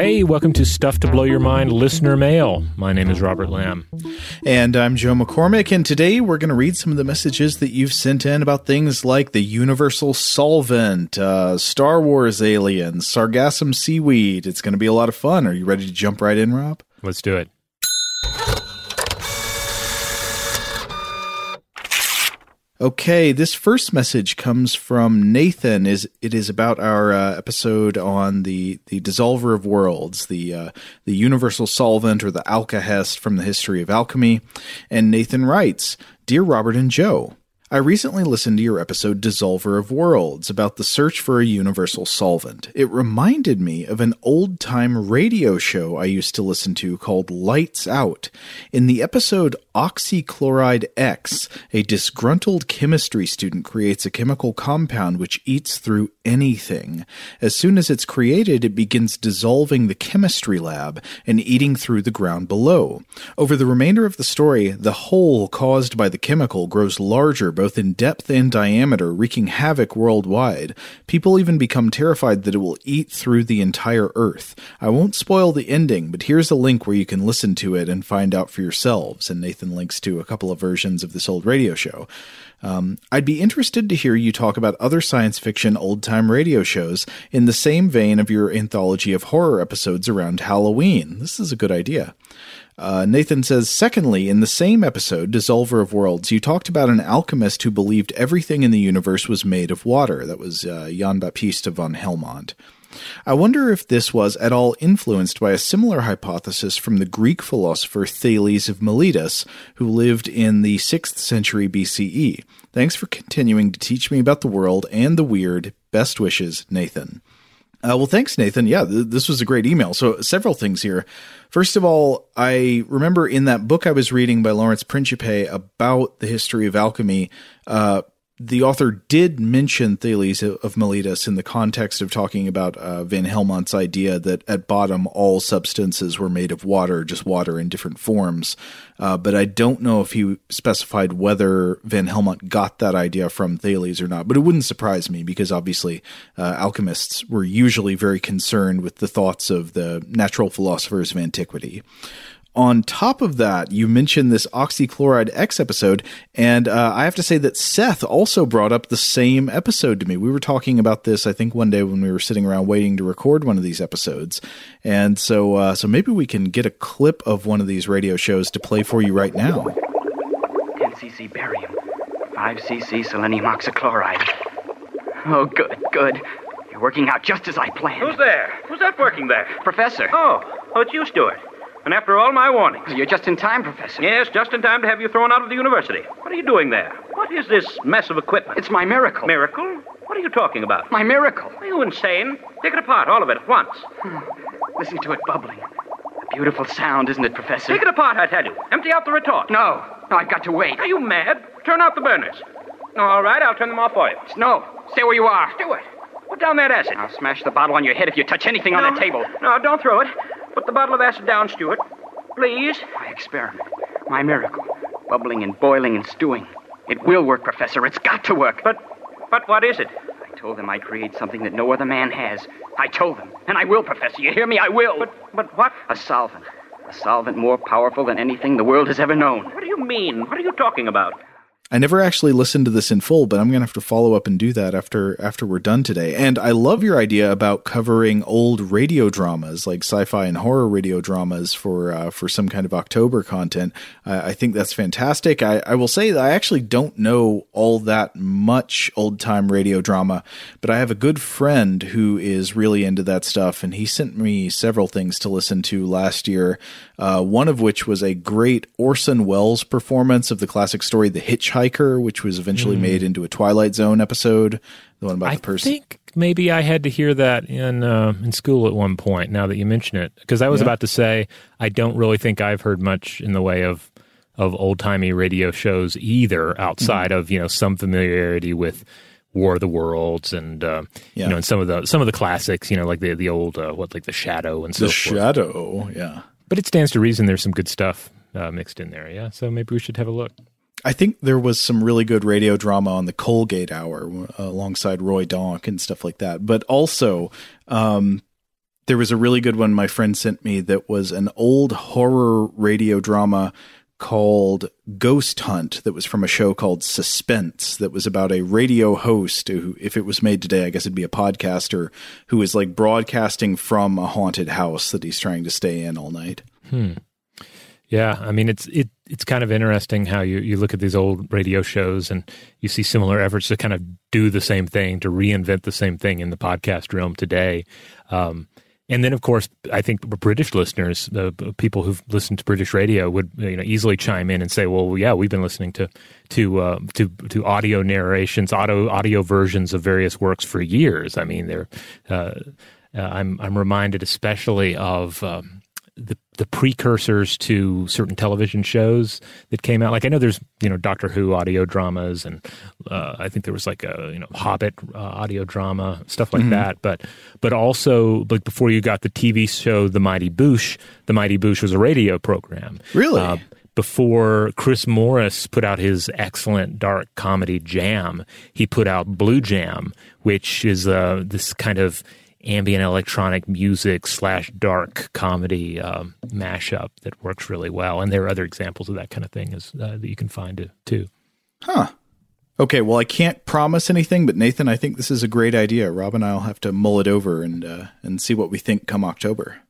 Hey, welcome to Stuff to Blow Your Mind listener mail. My name is Robert Lamb. And I'm Joe McCormick, and today we're going to read some of the messages that you've sent in about things like the universal solvent, uh, Star Wars aliens, sargassum seaweed. It's going to be a lot of fun. Are you ready to jump right in, Rob? Let's do it. Okay, this first message comes from Nathan. is It is about our uh, episode on the the dissolver of worlds, the uh, the universal solvent or the alkahest from the history of alchemy. And Nathan writes, "Dear Robert and Joe." I recently listened to your episode Dissolver of Worlds about the search for a universal solvent. It reminded me of an old time radio show I used to listen to called Lights Out. In the episode Oxychloride X, a disgruntled chemistry student creates a chemical compound which eats through anything. As soon as it's created, it begins dissolving the chemistry lab and eating through the ground below. Over the remainder of the story, the hole caused by the chemical grows larger both in depth and diameter, wreaking havoc worldwide. People even become terrified that it will eat through the entire Earth. I won't spoil the ending, but here's a link where you can listen to it and find out for yourselves. And Nathan links to a couple of versions of this old radio show. Um, I'd be interested to hear you talk about other science fiction old time radio shows in the same vein of your anthology of horror episodes around Halloween. This is a good idea. Uh, Nathan says, secondly, in the same episode, Dissolver of Worlds, you talked about an alchemist who believed everything in the universe was made of water. That was uh, Jan Baptista van Helmont. I wonder if this was at all influenced by a similar hypothesis from the Greek philosopher Thales of Miletus, who lived in the 6th century BCE. Thanks for continuing to teach me about the world and the weird. Best wishes, Nathan. Uh, well, thanks, Nathan. Yeah, th- this was a great email. So, several things here. First of all, I remember in that book I was reading by Lawrence Principe about the history of alchemy, uh, the author did mention Thales of Miletus in the context of talking about uh, Van Helmont's idea that at bottom all substances were made of water, just water in different forms. Uh, but I don't know if he specified whether Van Helmont got that idea from Thales or not. But it wouldn't surprise me because obviously uh, alchemists were usually very concerned with the thoughts of the natural philosophers of antiquity. On top of that, you mentioned this oxychloride X episode, and uh, I have to say that Seth also brought up the same episode to me. We were talking about this, I think, one day when we were sitting around waiting to record one of these episodes, and so uh, so maybe we can get a clip of one of these radio shows to play for you right now. 10 cc barium, 5 cc selenium oxychloride. Oh, good, good. You're working out just as I planned. Who's there? Who's that working there? Professor. Oh, oh, it's you, Stewart. And after all my warnings. You're just in time, Professor. Yes, just in time to have you thrown out of the university. What are you doing there? What is this mess of equipment? It's my miracle. Miracle? What are you talking about? My miracle. Are you insane? Take it apart, all of it, at once. Hmm. Listen to it bubbling. A beautiful sound, isn't it, Professor? Take it apart, I tell you. Empty out the retort. No, no, I've got to wait. Are you mad? Turn out the burners. All right, I'll turn them off for you. No, stay where you are. Stewart, put down that acid. I'll smash the bottle on your head if you touch anything on no, that table. No, don't throw it. Put the bottle of acid down, Stewart. Please. My experiment. My miracle. Bubbling and boiling and stewing. It will work, Professor. It's got to work. But, but what is it? I told them I'd create something that no other man has. I told them. And I will, Professor. You hear me? I will. But, but what? A solvent. A solvent more powerful than anything the world has ever known. What do you mean? What are you talking about? I never actually listened to this in full, but I'm going to have to follow up and do that after after we're done today. And I love your idea about covering old radio dramas, like sci-fi and horror radio dramas, for uh, for some kind of October content. I think that's fantastic. I, I will say that I actually don't know all that much old time radio drama, but I have a good friend who is really into that stuff, and he sent me several things to listen to last year. Uh, one of which was a great Orson Welles performance of the classic story The Hitchhiker, which was eventually Mm. made into a Twilight Zone episode. The one about I the person. I think maybe I had to hear that in uh, in school at one point. Now that you mention it, because I was Yeah. about to say I don't really think I've heard much in the way of of old timey radio shows either, outside Mm-hmm. of you know some familiarity with War of the Worlds and uh, Yeah. you know and some of the some of the classics, you know, like the the old uh, what like the Shadow and so the forth. Shadow, yeah. But it stands to reason there's some good stuff uh, mixed in there. Yeah, so maybe we should have a look. I think there was some really good radio drama on the Colgate Hour uh, alongside Roy Donk and stuff like that. But also, um, there was a really good one my friend sent me that was an old horror radio drama called Ghost Hunt that was from a show called Suspense that was about a radio host who, if it was made today, I guess it'd be a podcaster who is like broadcasting from a haunted house that he's trying to stay in all night. Yeah, I mean it's it it's kind of interesting how you you look at these old radio shows and you see similar efforts to kind of do the same thing to reinvent the same thing in the podcast realm today. Um, and then, of course, I think British listeners, the people who've listened to British radio, would you know easily chime in and say, "Well, yeah, we've been listening to to uh, to to audio narrations, audio audio versions of various works for years." I mean, they're uh, uh, I'm I'm reminded especially of. Um, the the precursors to certain television shows that came out. Like I know there's you know Doctor Who audio dramas, and uh, I think there was like a you know Hobbit uh, audio drama stuff like that. But but also like before you got the TV show The Mighty Boosh, The Mighty Boosh was a radio program. Really? Uh, before Chris Morris put out his excellent dark comedy Jam, he put out Blue Jam, which is uh, this kind of ambient electronic music slash dark comedy um, mashup that works really well. And there are other examples of that kind of thing as, uh, that you can find too. Huh. Okay, well, I can't promise anything, but Nathan, I think this is a great idea. Rob and I'll have to mull it over and uh, and see what we think come October.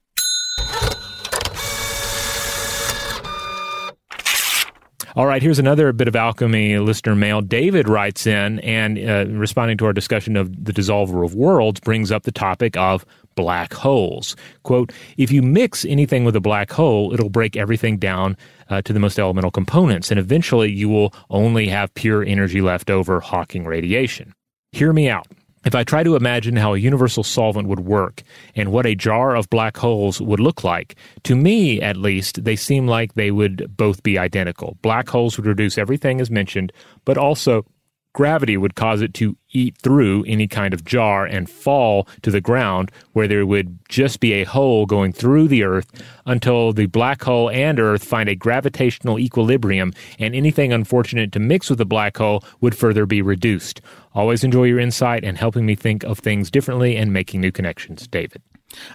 All right, here's another bit of alchemy listener mail. David writes in and uh, responding to our discussion of the dissolver of worlds brings up the topic of black holes. Quote, if you mix anything with a black hole, it'll break everything down uh, to the most elemental components, and eventually you will only have pure energy left over, Hawking radiation. Hear me out. If I try to imagine how a universal solvent would work and what a jar of black holes would look like, to me at least, they seem like they would both be identical. Black holes would reduce everything as mentioned, but also gravity would cause it to eat through any kind of jar and fall to the ground where there would just be a hole going through the earth until the black hole and earth find a gravitational equilibrium and anything unfortunate to mix with the black hole would further be reduced. Always enjoy your insight and helping me think of things differently and making new connections. David.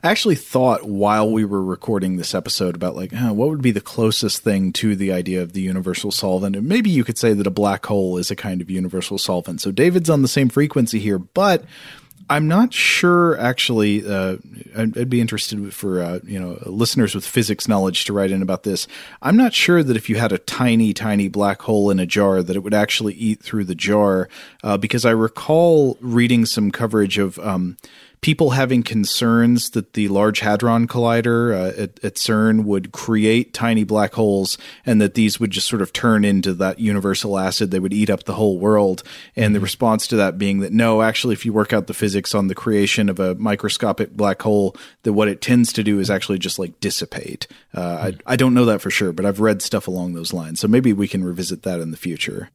I actually thought while we were recording this episode about like what would be the closest thing to the idea of the universal solvent, and maybe you could say that a black hole is a kind of universal solvent. So David's on the same frequency here, but I'm not sure. Actually, uh, I'd, I'd, be interested for uh, you know listeners with physics knowledge to write in about this. I'm not sure that if you had a tiny, tiny black hole in a jar, that it would actually eat through the jar, uh, because I recall reading some coverage of. Um, people having concerns that the Large Hadron Collider uh, at, at, CERN would create tiny black holes and that these would just sort of turn into that universal acid. They would eat up the whole world. And the mm-hmm. response to that being that no, actually, if you work out the physics on the creation of a microscopic black hole, that what it tends to do is actually just like dissipate. Uh, I, I don't know that for sure, but I've read stuff along those lines. So maybe we can revisit that in the future.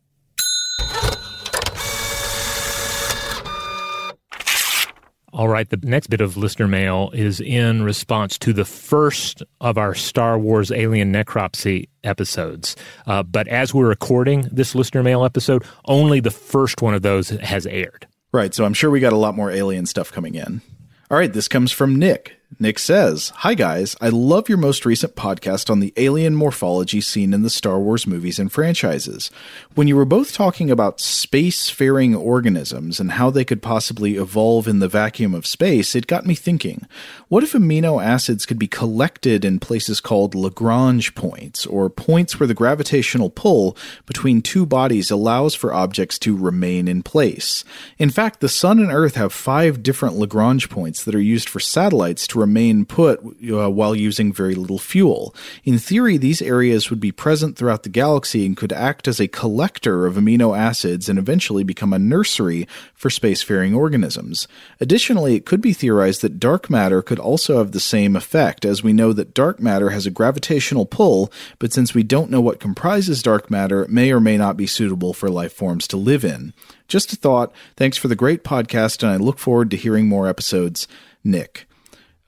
All right, the next bit of listener mail is in response to the first of our Star Wars Alien Necropsy episodes. Uh, but as we're recording this listener mail episode, only the first one of those has aired. Right, so I'm sure we got a lot more alien stuff coming in. All right, this comes from Nick. Nick says, Hi guys, I love your most recent podcast on the alien morphology seen in the Star Wars movies and franchises. When you were both talking about space-faring organisms and how they could possibly evolve in the vacuum of space, it got me thinking. What if amino acids could be collected in places called Lagrange points, or points where the gravitational pull between two bodies allows for objects to remain in place? In fact, the Sun and Earth have five different Lagrange points that are used for satellites to remain put uh, while using very little fuel. In theory, these areas would be present throughout the galaxy and could act as a collector of amino acids and eventually become a nursery for spacefaring organisms. Additionally, it could be theorized that dark matter could also have the same effect, as we know that dark matter has a gravitational pull, but since we don't know what comprises dark matter, it may or may not be suitable for life forms to live in. Just a thought. Thanks for the great podcast, and I look forward to hearing more episodes. Nick.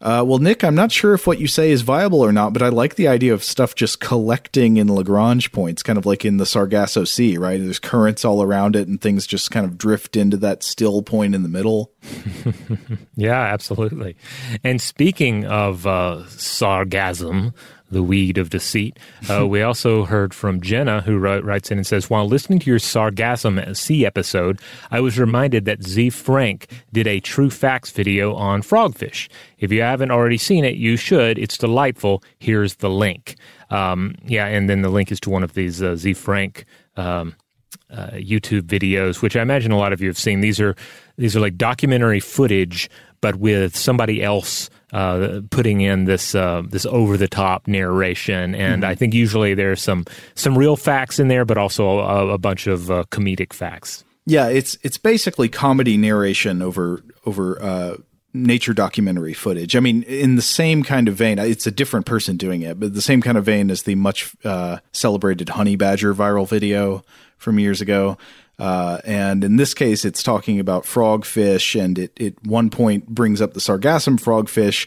Uh, well, Nick, I'm not sure if what you say is viable or not, but I like the idea of stuff just collecting in Lagrange points, kind of like in the Sargasso Sea, right? There's currents all around it, and things just kind of drift into that still point in the middle. yeah, absolutely. And speaking of uh, sargasm, the weed of deceit. Uh, we also heard from Jenna, who wrote, writes in and says, While listening to your Sargassum Sea episode, I was reminded that Ze Frank did a true facts video on frogfish. If you haven't already seen it, you should. It's delightful. Here's the link. Um, yeah, and then the link is to one of these uh, Ze Frank. Um, uh, YouTube videos, which I imagine a lot of you have seen. These are these are like documentary footage, but with somebody else uh, putting in this uh, this over the top narration, and mm-hmm. I think usually there's some some real facts in there, but also a, a bunch of uh, comedic facts. Yeah, it's it's basically comedy narration over over uh, nature documentary footage. I mean, in the same kind of vein, it's a different person doing it, but the same kind of vein as the much uh, celebrated honey badger viral video from years ago. Uh, and in this case, it's talking about frogfish, and it at one point brings up the sargassum frogfish.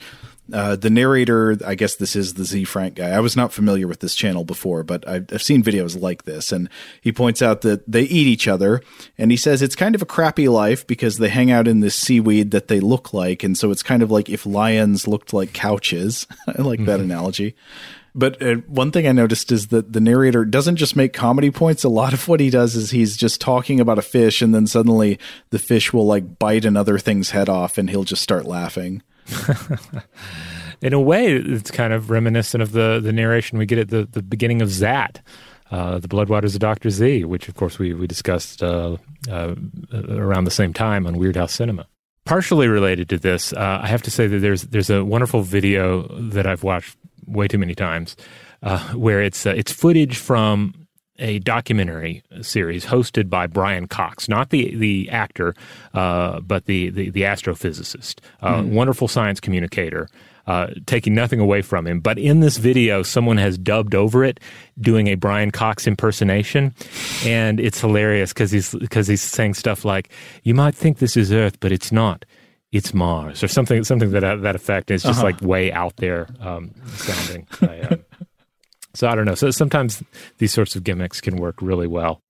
Uh, the narrator, I guess this is the Ze Frank guy. I was not familiar with this channel before, but I've, I've, seen videos like this. And he points out that they eat each other. And he says it's kind of a crappy life because they hang out in this seaweed that they look like. And so it's kind of like if lions looked like couches. I like mm-hmm. that analogy. But uh, one thing I noticed is that the narrator doesn't just make comedy points. A lot of what he does is he's just talking about a fish, and then suddenly the fish will like bite another thing's head off, and he'll just start laughing. In a way, it's kind of reminiscent of the the narration we get at the, the beginning of Zaat. Uh, the Bloodwaters of Doctor Z, which of course we we discussed uh, uh, around the same time on Weirdhouse Cinema. Partially related to this, uh, I have to say that there's there's a wonderful video that I've watched way too many times, uh, where it's uh, it's footage from a documentary series hosted by Brian Cox, not the the actor, uh, but the, the, the astrophysicist, mm. wonderful science communicator. Uh, taking nothing away from him, but in this video, someone has dubbed over it, doing a Brian Cox impersonation, and it's hilarious because he's because he's saying stuff like, "You might think this is Earth, but it's not it's Mars or something something that that effect. is just uh-huh. like way out there um, sounding. I, um, so I don't know. So sometimes these sorts of gimmicks can work really well.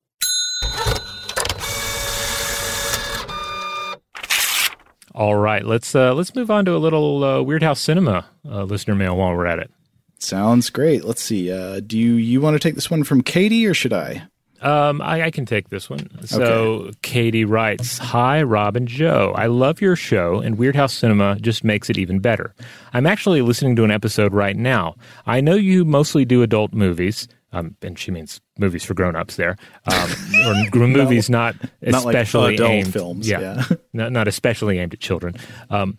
All right, let's uh, let's move on to a little uh, Weird House Cinema uh, listener mail while we're at it. Sounds great. Let's see. Uh, do you you want to take this one from Katie or should I? Um, I, I, can take this one. So okay. Katie writes, "Hi, Rob and Joe. I love your show, and Weird House Cinema just makes it even better. I'm actually listening to an episode right now. I know you mostly do adult movies." Um, and she means movies for grown-ups there, um, or movies not, not especially like aimed films. Yeah, yeah. not, not especially aimed at children. Um,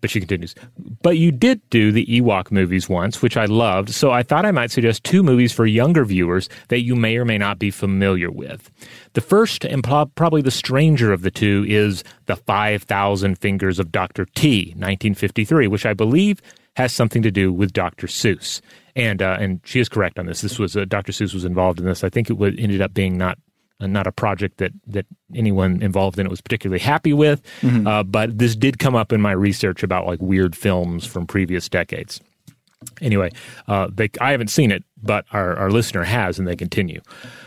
but she continues. But you did do the Ewok movies once, which I loved, so I thought I might suggest two movies for younger viewers that you may or may not be familiar with. The first, and pro- probably the stranger of the two, is The 5,000 Fingers of Dr. T, 1953, which I believe has something to do with Dr. Seuss. And uh, and she is correct on this. This was uh, Dr. Seuss was involved in this. I think it would, ended up being not uh, not a project that that anyone involved in it was particularly happy with. Mm-hmm. Uh, but this did come up in my research about like weird films from previous decades. Anyway, uh, they, I haven't seen it, but our, our listener has, and they continue.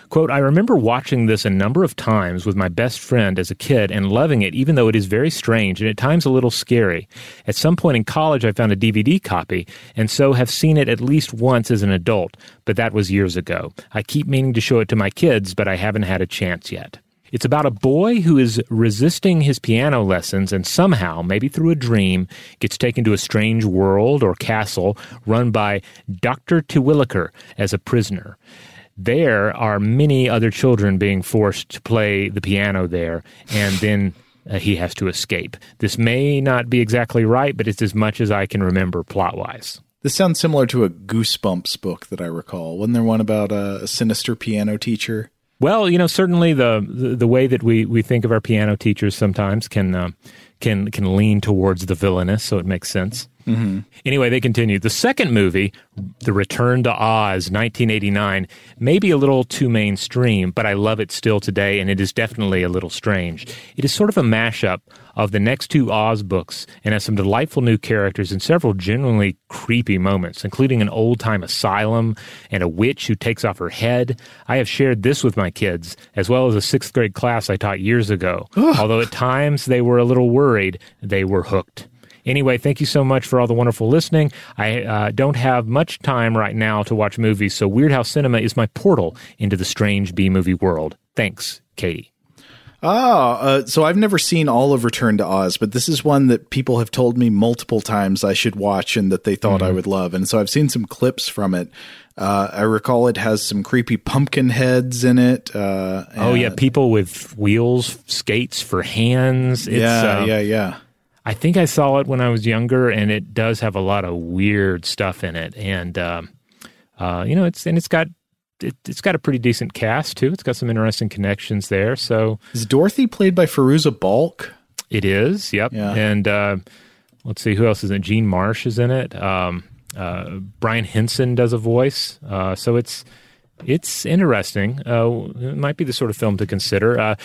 Quote, I remember watching this a number of times with my best friend as a kid and loving it, even though it is very strange and at times a little scary. At some point in college, I found a DVD copy, and so have seen it at least once as an adult, but that was years ago. I keep meaning to show it to my kids, but I haven't had a chance yet. It's about a boy who is resisting his piano lessons and somehow, maybe through a dream, gets taken to a strange world or castle run by Dr. Terwilliger as a prisoner. There are many other children being forced to play the piano there, and then uh, he has to escape. This may not be exactly right, but it's as much as I can remember plot wise. This sounds similar to a Goosebumps book that I recall. Wasn't there one about a, a sinister piano teacher? Well, you know, certainly the, the, the way that we we think of our piano teachers sometimes can uh, can can lean towards the villainous, so it makes sense. Mm-hmm. Anyway, they continue. The second movie, The Return to Oz, 1989, may be a little too mainstream, but I love it still today, and it is definitely a little strange. It is sort of a mashup of the next two Oz books and has some delightful new characters and several genuinely creepy moments, including an old time asylum and a witch who takes off her head. I have shared this with my kids, as well as a sixth grade class I taught years ago. Although at times they were a little worried, they were hooked. Anyway, thank you so much for all the wonderful listening. I uh, don't have much time right now to watch movies, so Weird House Cinema is my portal into the strange B movie world. Thanks, Katie. Ah, uh, so I've never seen all of Return to Oz, but this is one that people have told me multiple times I should watch and that they thought mm-hmm. I would love. And so I've seen some clips from it. Uh, I recall it has some creepy pumpkin heads in it. Uh, oh yeah, people with wheels, skates for hands. It's, yeah, uh, yeah, yeah. I think I saw it when I was younger, and it does have a lot of weird stuff in it. And um, uh, you know, it's and it's got it, has got a pretty decent cast too. It's got some interesting connections there. So is Dorothy played by Fairuza Balk? It is. Yep. Yeah. And uh, let's see who else is in it. Jean Marsh is in it. Um, uh, Brian Henson does a voice. Uh, so it's it's interesting. Uh, it might be the sort of film to consider. Uh,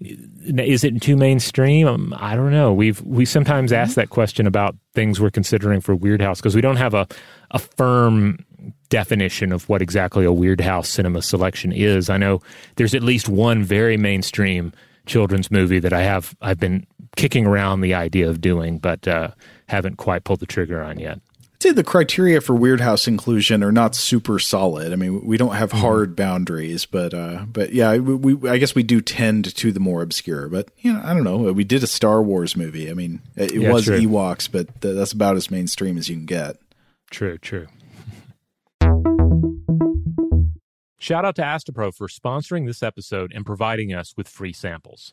is it too mainstream? Um, I don't know. We've we sometimes ask that question about things we're considering for Weird House because we don't have a a firm definition of what exactly a Weird House cinema selection is. I know there's at least one very mainstream children's movie that I have I've been kicking around the idea of doing, but uh, haven't quite pulled the trigger on yet. I'd say the criteria for Weird House inclusion are not super solid. I mean, we don't have mm-hmm. hard boundaries, but uh, but yeah, we, we, I guess we do tend to the more obscure. But you know, I don't know. We did a Star Wars movie. I mean, it, it yeah, was true. Ewoks, but th- that's about as mainstream as you can get. True, true. Shout out to Astepro for sponsoring this episode and providing us with free samples.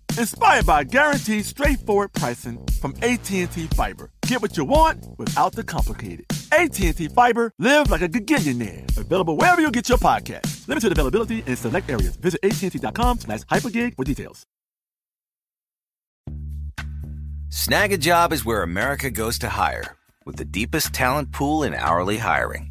inspired by guaranteed straightforward pricing from AT&T Fiber. Get what you want without the complicated. AT&T Fiber, live like a gigillionaire. Available wherever you get your podcast. Limited availability in select areas. Visit AT&T.com slash hypergig for details. Snagajob is where America goes to hire, with the deepest talent pool in hourly hiring.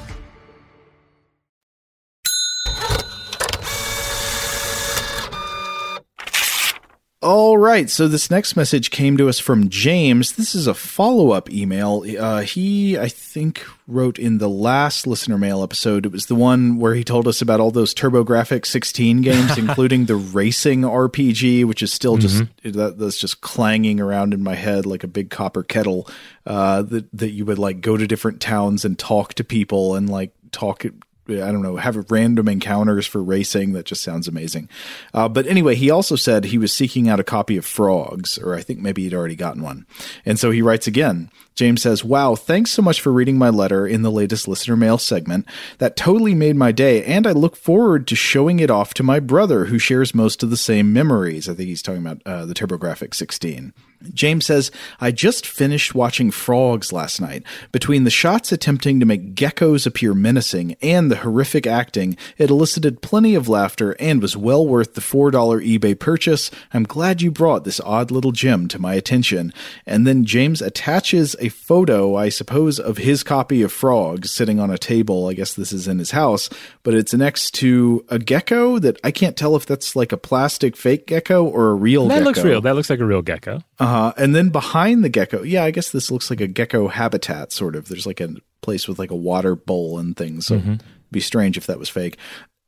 All right. So this next message came to us from James. This is a follow up email. Uh, he, I think, wrote in the last listener mail episode. It was the one where he told us about all those TurboGrafx 16 games, including the racing RPG, which is still just Mm-hmm. that, that's just clanging around in my head like a big copper kettle. Uh, that that you would like go to different towns and talk to people and like talk I don't know, have random encounters for racing. That just sounds amazing. Uh, but anyway, he also said he was seeking out a copy of Frogs, or I think maybe he'd already gotten one. And so he writes again. James says, Wow, thanks so much for reading my letter in the latest listener mail segment. That totally made my day, and I look forward to showing it off to my brother, who shares most of the same memories. I think he's talking about uh, the TurboGrafx 16. James says, I just finished watching Frogs last night. Between the shots attempting to make geckos appear menacing and the horrific acting, it elicited plenty of laughter and was well worth the $4 eBay purchase. I'm glad you brought this odd little gem to my attention. And then James attaches a photo, I suppose, of his copy of Frogs sitting on a table. I guess this is in his house, but it's next to a gecko that I can't tell if that's like a plastic fake gecko or a real That gecko. looks real. That looks like a real gecko. Uh-huh. Uh, and then behind the gecko, yeah, I guess this looks like a gecko habitat, sort of. There's like a place with like a water bowl and things. So it'd be strange if that was fake.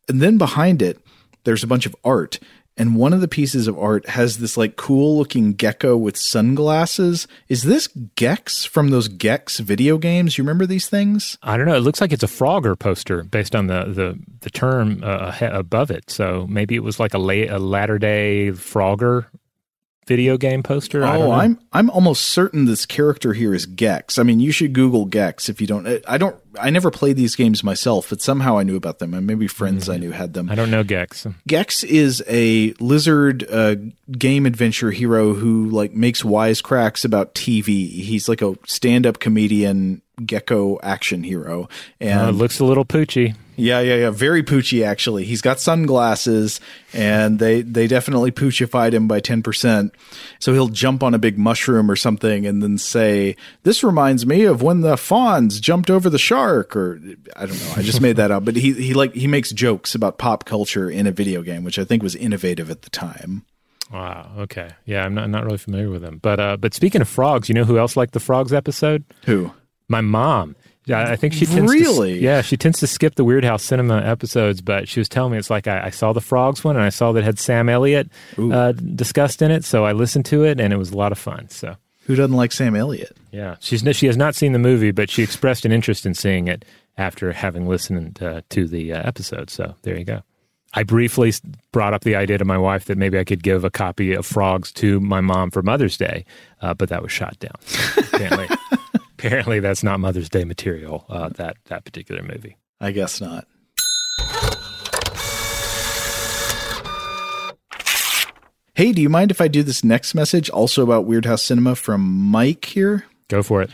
And then behind it, there's a bunch of art. And one of the pieces of art has this like cool looking gecko with sunglasses. Is this Gex from those Gex video games? You remember these things? I don't know. It looks like it's a Frogger poster based on the the, the term uh, above it. So maybe it was like a, la- a latter day Frogger video game poster. Oh. I'm I'm almost certain this character here is Gex. I mean, you should Google Gex if you don't. I don't. I never played these games myself, but somehow I knew about them, and maybe friends I knew had them. I don't know Gex. Gex is a lizard uh, game adventure hero who like makes wisecracks about TV. He's like a stand-up comedian gecko action hero, and Uh, looks a little poochy. Yeah, yeah, yeah. Very poochy, actually. He's got sunglasses, and they they definitely poochified him by ten percent. So he'll jump on a big mushroom or something, and then say, "This reminds me of when the Fonz jumped over the shark." Or I don't know. I just made that up. But he he like he makes jokes about pop culture in a video game, which I think was innovative at the time. Wow. Okay. Yeah, I'm not not really familiar with them. But uh, but speaking of frogs, you know who else liked the frogs episode? Who? My mom. Yeah, I think she tends to- Really? yeah, she tends to skip the Weird House Cinema episodes, but she was telling me it's like I, I saw the frogs one and I saw that it had Sam Elliott uh, discussed in it, so I listened to it and it was a lot of fun. So Who doesn't like Sam Elliott? yeah, she's she has not seen the movie, but she expressed an interest in seeing it after having listened uh, to the uh, episode. So there you go. I briefly brought up the idea to my wife that maybe I could give a copy of Frogs to my mom for Mother's Day, uh, but that was shot down. apparently, apparently that's not Mother's Day material. Uh, that that particular movie. I guess not. Hey, do you mind if I do this next message also about Weird House Cinema from Mike here? Go for it.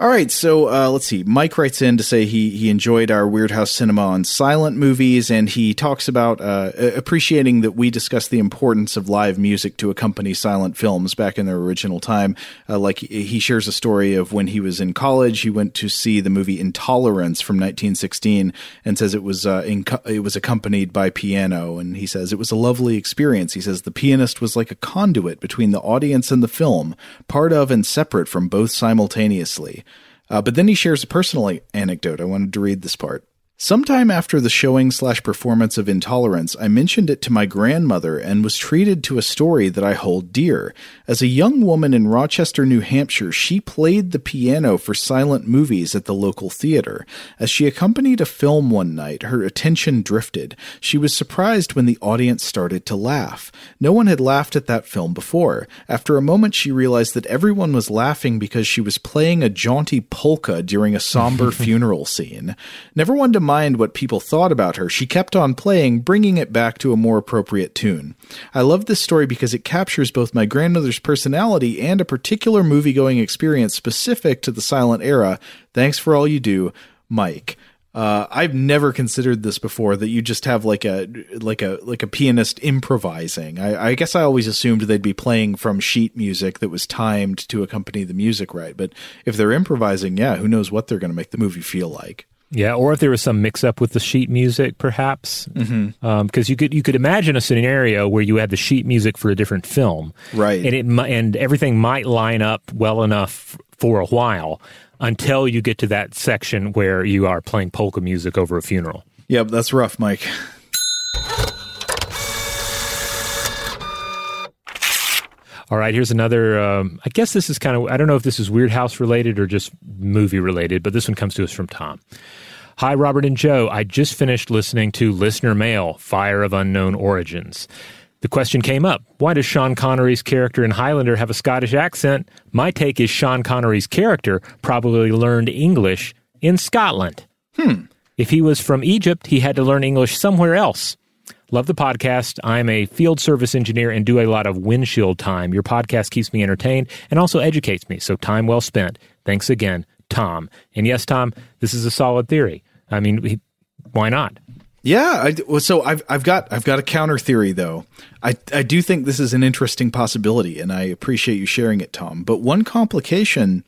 All right, so uh, let's see. Mike writes in to say he he enjoyed our Weird House Cinema on silent movies, and he talks about uh, appreciating that we discuss the importance of live music to accompany silent films back in their original time. Uh, like he shares a story of when he was in college, he went to see the movie Intolerance from 1916, and says it was uh, it was accompanied by piano, and he says it was a lovely experience. He says the pianist was like a conduit between the audience and the film, part of and separate from both simultaneously. Uh, but then he shares a personal anecdote. I wanted to read this part. Sometime after the showing slash performance of Intolerance, I mentioned it to my grandmother and was treated to a story that I hold dear. As a young woman in Rochester, New Hampshire, she played the piano for silent movies at the local theater. As she accompanied a film one night, her attention drifted. She was surprised when the audience started to laugh. No one had laughed at that film before. After a moment, she realized that everyone was laughing because she was playing a jaunty polka during a somber funeral scene. Never one to mind what people thought about her, she kept on playing, bringing it back to a more appropriate tune. I love this story because it captures both my grandmother's personality and a particular movie going experience specific to the silent era. Thanks for all you do, Mike. Uh, I've never considered this before that you just have like a like a like a pianist improvising. I, I guess I always assumed they'd be playing from sheet music that was timed to accompany the music right. But if they're improvising, yeah, who knows what they're going to make the movie feel like. Yeah, or if there was some mix up with the sheet music, perhaps, because Mhm. you could you could imagine a scenario where you had the sheet music for a different film, Right. And it and everything might line up well enough for a while until you get to that section where you are playing polka music over a funeral. Yep, that's rough, Mike. All right, here's another. Um, I guess this is kind of. I don't know if this is Weird House related or just movie related, but this one comes to us from Tom. Hi, Robert and Joe. I just finished listening to Listener Mail Fire of Unknown Origins. The question came up why does Sean Connery's character in Highlander have a Scottish accent? My take is Sean Connery's character probably learned English in Scotland. Hmm. If he was from Egypt, he had to learn English somewhere else. Love the podcast. I'm a field service engineer and do a lot of windshield time. Your podcast keeps me entertained and also educates me, so time well spent. Thanks again, Tom. And yes, Tom, this is a solid theory. I mean, he, why not? Yeah, I, so I've I've got I've got a counter theory though. I I do think this is an interesting possibility, and I appreciate you sharing it, Tom. But one complication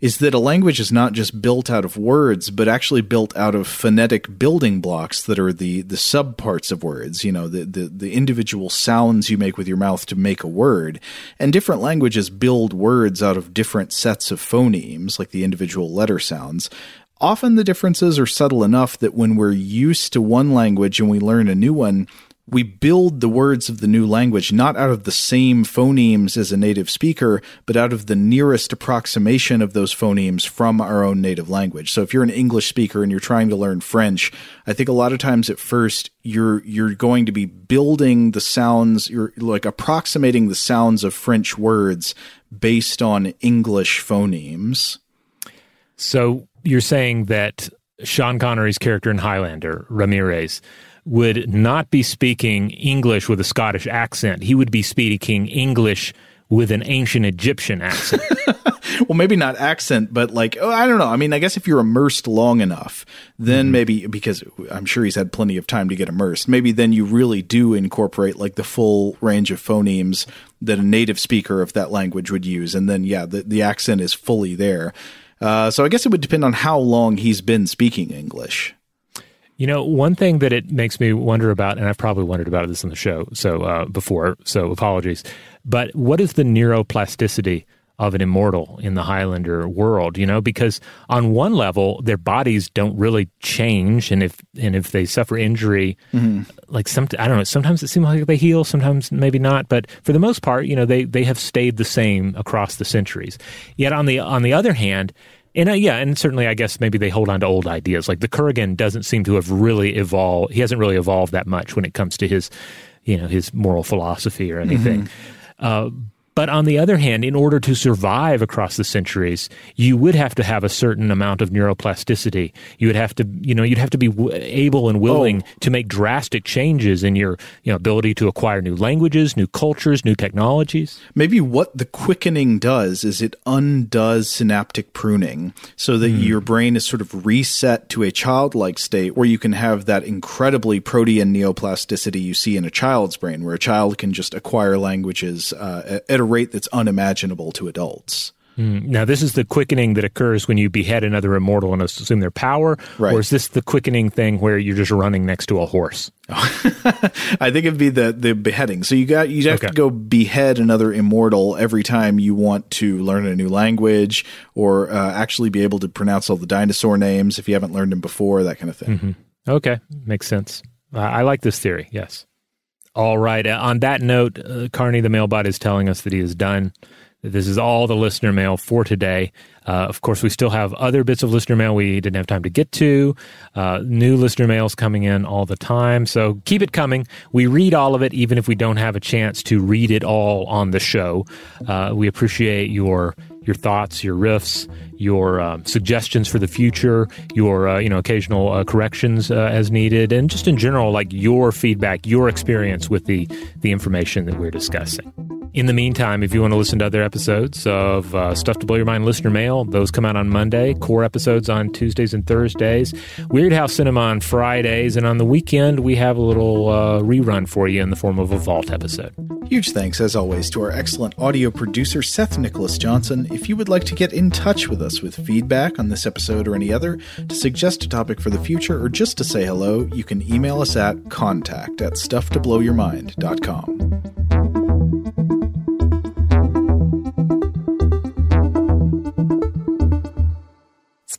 is that a language is not just built out of words, but actually built out of phonetic building blocks that are the the subparts of words. You know, the the the individual sounds you make with your mouth to make a word. And different languages build words out of different sets of phonemes, like the individual letter sounds. Often the differences are subtle enough that when we're used to one language and we learn a new one, we build the words of the new language not out of the same phonemes as a native speaker, but out of the nearest approximation of those phonemes from our own native language. So if you're an English speaker and you're trying to learn French, I think a lot of times at first you're you're going to be building the sounds, you're like approximating the sounds of French words based on English phonemes. So you're saying that Sean Connery's character in Highlander, Ramirez, would not be speaking English with a Scottish accent. He would be speaking English with an ancient Egyptian accent. well, maybe not accent, but like, oh, I don't know. I mean, I guess if you're immersed long enough, then mm-hmm. maybe because I'm sure he's had plenty of time to get immersed, maybe then you really do incorporate like the full range of phonemes that a native speaker of that language would use. And then, yeah, the, the accent is fully there. Uh, so I guess it would depend on how long he's been speaking English. You know, one thing that it makes me wonder about, and I've probably wondered about this on the show so uh, before, so apologies. But what is the neuroplasticity of an immortal in the Highlander world? You know, because on one level, their bodies don't really change, and if and if they suffer injury, mm-hmm. like some, I don't know, sometimes it seems like they heal, sometimes maybe not. But for the most part, you know, they they have stayed the same across the centuries. Yet on the on the other hand and uh, yeah, and certainly, I guess maybe they hold on to old ideas. Like the Kurgan doesn't seem to have really evolved. He hasn't really evolved that much when it comes to his, you know, his moral philosophy or anything. Mm-hmm. Uh, but on the other hand, in order to survive across the centuries, you would have to have a certain amount of neuroplasticity. You would have to, you know, you'd have to be w- able and willing oh. to make drastic changes in your, you know, ability to acquire new languages, new cultures, new technologies. Maybe what the quickening does is it undoes synaptic pruning so that mm. your brain is sort of reset to a childlike state where you can have that incredibly protean neuroplasticity you see in a child's brain, where a child can just acquire languages uh, at a rate that's unimaginable to adults. Mm. Now, this is the quickening that occurs when you behead another immortal and assume their power, right. or is this the quickening thing where you're just running next to a horse? I think it'd be the the beheading. So you got you have okay. to go behead another immortal every time you want to learn a new language or uh, actually be able to pronounce all the dinosaur names if you haven't learned them before, that kind of thing. Mm-hmm. Okay, makes sense. Uh, I like this theory. Yes. All right. Uh, on that note, uh, Carney the mailbot is telling us that he is done. This is all the listener mail for today. Uh, of course, we still have other bits of listener mail we didn't have time to get to. Uh, new listener mails coming in all the time. So keep it coming. We read all of it, even if we don't have a chance to read it all on the show. Uh, we appreciate your your thoughts, your riffs, your uh, suggestions for the future, your uh, you know occasional uh, corrections uh, as needed, and just in general, like your feedback, your experience with the the information that we're discussing. In the meantime, if you want to listen to other episodes of uh, Stuff to Blow Your Mind listener mail, those come out on Monday. Core episodes on Tuesdays and Thursdays. Weirdhouse Cinema on Fridays, and on the weekend we have a little uh, rerun for you in the form of a Vault episode. Huge thanks, as always, to our excellent audio producer Seth Nicholas Johnson. If you would like to get in touch with us with feedback on this episode or any other, to suggest a topic for the future, or just to say hello, you can email us at contact at stufftoblowyourmind.com.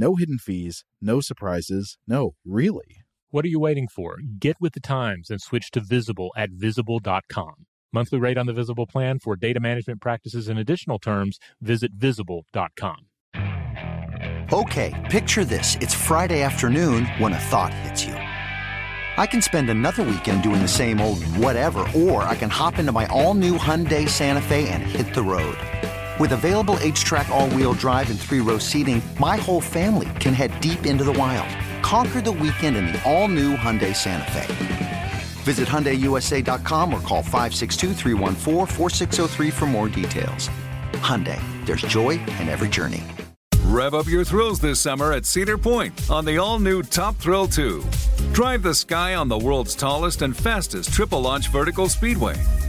No hidden fees, no surprises, no, really. What are you waiting for? Get with the times and switch to Visible at visible.com. Monthly rate on the Visible plan for data management practices and additional terms, visit visible.com. Okay, picture this. It's Friday afternoon when a thought hits you. I can spend another weekend doing the same old whatever, or I can hop into my all new Hyundai Santa Fe and hit the road. With available HTRAC all-wheel drive and three-row seating, my whole family can head deep into the wild. Conquer the weekend in the all-new Hyundai Santa Fe. Visit HyundaiUSA.com or call 562 for more details. Hyundai, there's joy in every journey. Rev up your thrills this summer at Cedar Point on the all-new Top Thrill 2. Drive the sky on the world's tallest and fastest triple-launch vertical speedway